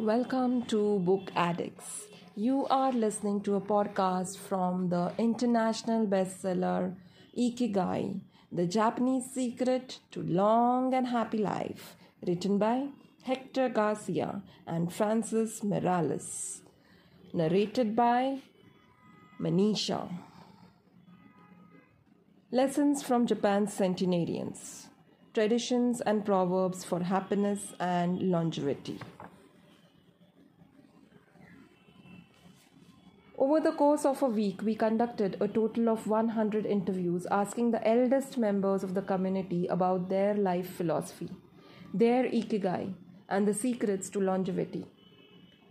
Welcome to Book Addicts. You are listening to a podcast from the international bestseller Ikigai The Japanese Secret to Long and Happy Life, written by Hector Garcia and Francis Miralles. Narrated by Manisha. Lessons from Japan's centenarians Traditions and Proverbs for Happiness and Longevity. Over the course of a week, we conducted a total of 100 interviews asking the eldest members of the community about their life philosophy, their ikigai, and the secrets to longevity.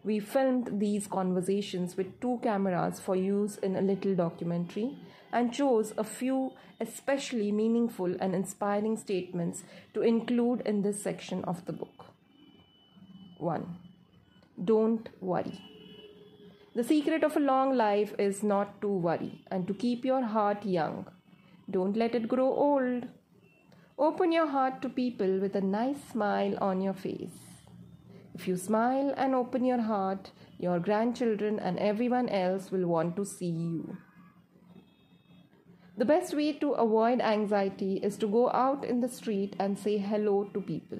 We filmed these conversations with two cameras for use in a little documentary and chose a few especially meaningful and inspiring statements to include in this section of the book. 1. Don't worry. The secret of a long life is not to worry and to keep your heart young. Don't let it grow old. Open your heart to people with a nice smile on your face. If you smile and open your heart, your grandchildren and everyone else will want to see you. The best way to avoid anxiety is to go out in the street and say hello to people.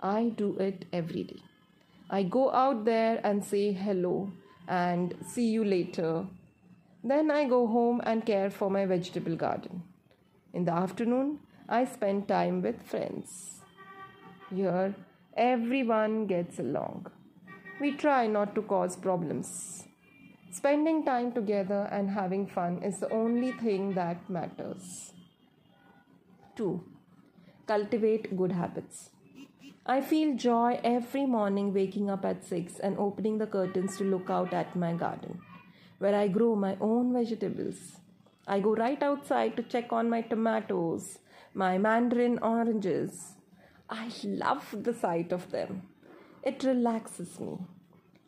I do it every day. I go out there and say hello and see you later. Then I go home and care for my vegetable garden. In the afternoon, I spend time with friends. Here, everyone gets along. We try not to cause problems. Spending time together and having fun is the only thing that matters. 2. Cultivate good habits. I feel joy every morning waking up at 6 and opening the curtains to look out at my garden, where I grow my own vegetables. I go right outside to check on my tomatoes, my mandarin oranges. I love the sight of them. It relaxes me.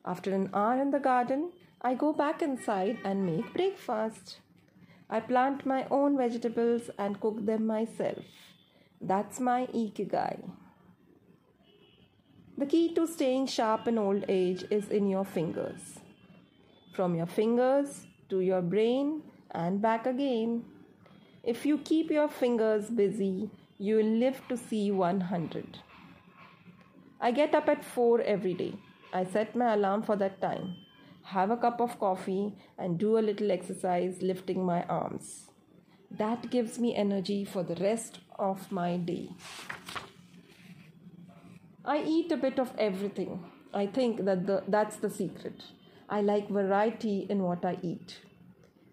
After an hour in the garden, I go back inside and make breakfast. I plant my own vegetables and cook them myself. That's my ikigai. The key to staying sharp in old age is in your fingers. From your fingers to your brain and back again. If you keep your fingers busy, you will live to see 100. I get up at 4 every day. I set my alarm for that time, have a cup of coffee, and do a little exercise lifting my arms. That gives me energy for the rest of my day. I eat a bit of everything. I think that the, that's the secret. I like variety in what I eat.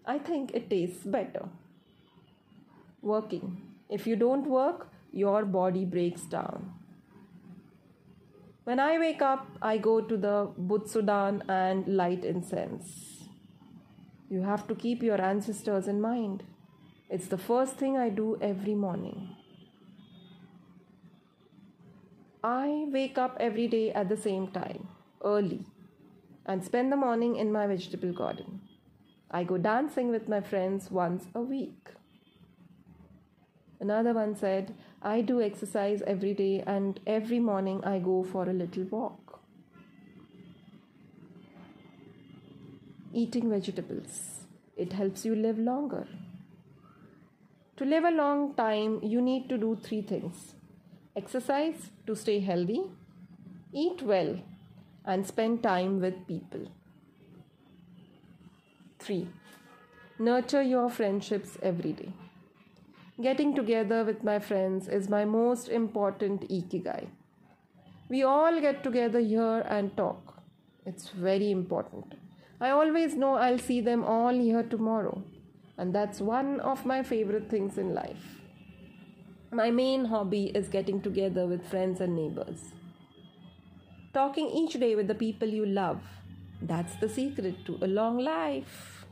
I think it tastes better. Working. If you don't work, your body breaks down. When I wake up, I go to the Butsudan and light incense. You have to keep your ancestors in mind. It's the first thing I do every morning. I wake up every day at the same time, early, and spend the morning in my vegetable garden. I go dancing with my friends once a week. Another one said, I do exercise every day and every morning I go for a little walk. Eating vegetables. It helps you live longer. To live a long time, you need to do three things exercise to stay healthy, eat well, and spend time with people. 3. Nurture your friendships every day. Getting together with my friends is my most important ikigai. We all get together here and talk. It's very important. I always know I'll see them all here tomorrow, and that's one of my favorite things in life. My main hobby is getting together with friends and neighbors. Talking each day with the people you love. That's the secret to a long life.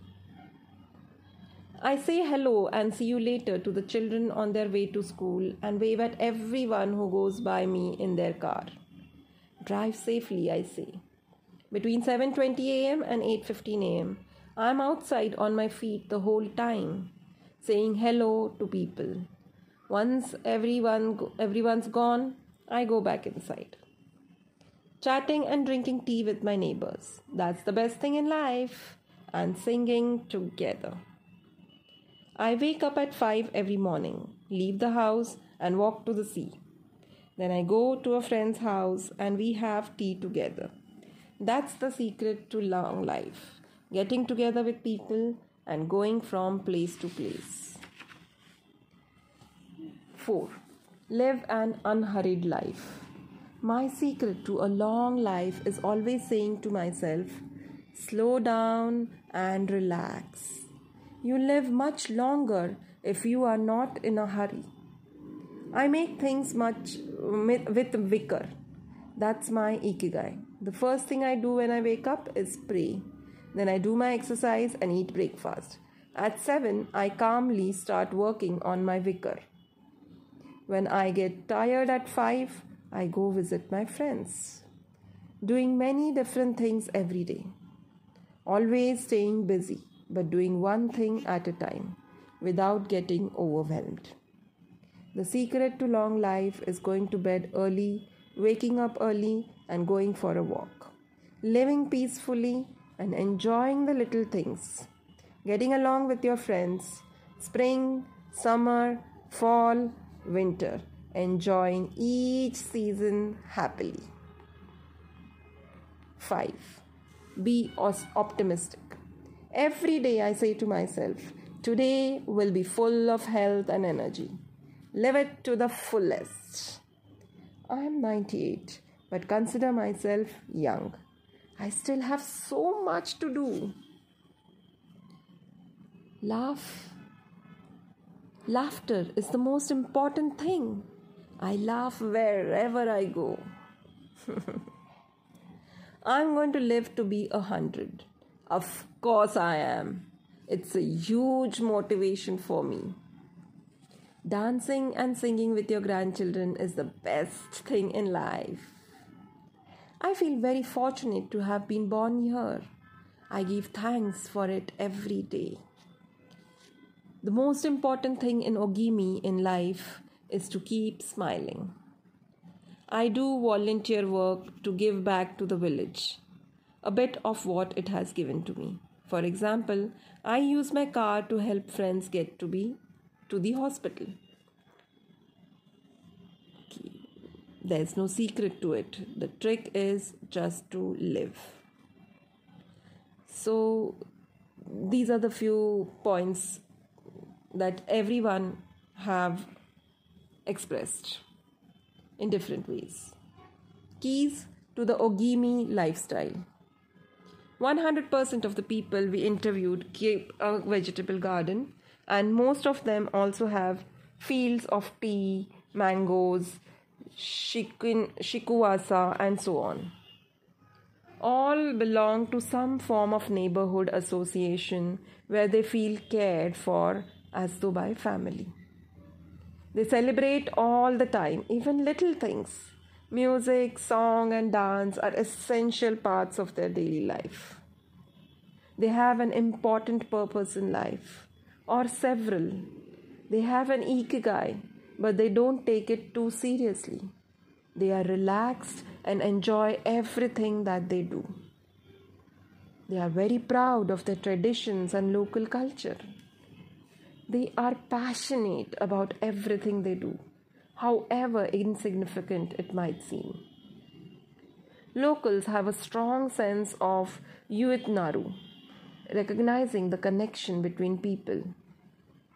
I say hello and see you later to the children on their way to school and wave at everyone who goes by me in their car. Drive safely, I say. Between 7:20 a.m. and 8:15 a.m., I'm outside on my feet the whole time, saying hello to people. Once everyone everyone's gone, I go back inside. chatting and drinking tea with my neighbors. That's the best thing in life. And singing together. I wake up at 5 every morning, leave the house, and walk to the sea. Then I go to a friend's house and we have tea together. That's the secret to long life getting together with people and going from place to place. 4. Live an unhurried life. My secret to a long life is always saying to myself, slow down and relax. You live much longer if you are not in a hurry. I make things much with vigor. That's my ikigai. The first thing I do when I wake up is pray. Then I do my exercise and eat breakfast. At 7, I calmly start working on my vigor. When I get tired at 5, I go visit my friends. Doing many different things every day. Always staying busy but doing one thing at a time without getting overwhelmed. The secret to long life is going to bed early, waking up early, and going for a walk. Living peacefully and enjoying the little things. Getting along with your friends. Spring, summer, fall, winter. Enjoying each season happily. 5. Be optimistic. Every day I say to myself, today will be full of health and energy. Live it to the fullest. I am 98, but consider myself young. I still have so much to do. Laugh. Laughter is the most important thing. I laugh wherever I go. I'm going to live to be a hundred. Of course, I am. It's a huge motivation for me. Dancing and singing with your grandchildren is the best thing in life. I feel very fortunate to have been born here. I give thanks for it every day. The most important thing in Ogimi in life is to keep smiling. I do volunteer work to give back to the village a bit of what it has given to me. For example, I use my car to help friends get to be to the hospital. There's no secret to it. The trick is just to live. So these are the few points that everyone have expressed in different ways. Keys to the Ogimi lifestyle. 100% of the people we interviewed keep a vegetable garden, and most of them also have fields of tea, mangoes, shikin, and so on. All belong to some form of neighborhood association where they feel cared for as by family. They celebrate all the time, even little things Music, song, and dance are essential parts of their daily life. They have an important purpose in life, or several. They have an ikigai, but they don't take it too seriously. They are relaxed and enjoy everything that they do. They are very proud of their traditions and local culture. They are passionate about everything they do however insignificant it might seem. Locals have a strong sense of Yuimaru, recognizing the connection between people.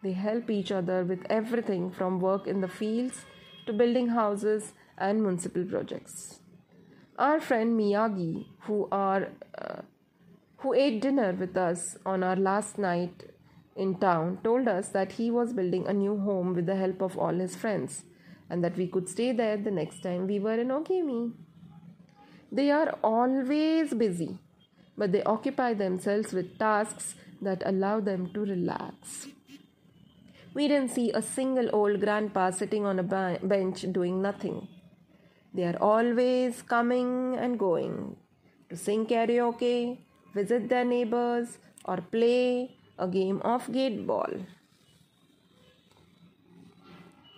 They help each other with everything from work in the fields to building houses and municipal projects. Our friend Miyagi, who are uh, who ate dinner with us on our last night in town, told us that he was building a new home with the help of all his friends and that we could stay there the next time we were in Ogimi. They are always busy, but they occupy themselves with tasks that allow them to relax. We didn't see a single old grandpa sitting on a bench doing nothing. They are always coming and going to sing karaoke, visit their neighbors, or play a game of gate ball.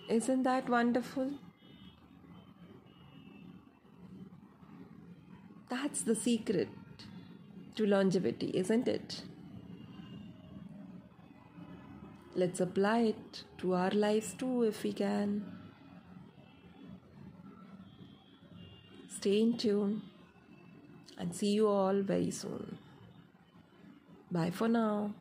Isn't that wonderful? That's the secret to longevity, isn't it? Let's apply it to our lives too if we can. Stay in tune and see you all very soon. Bye for now.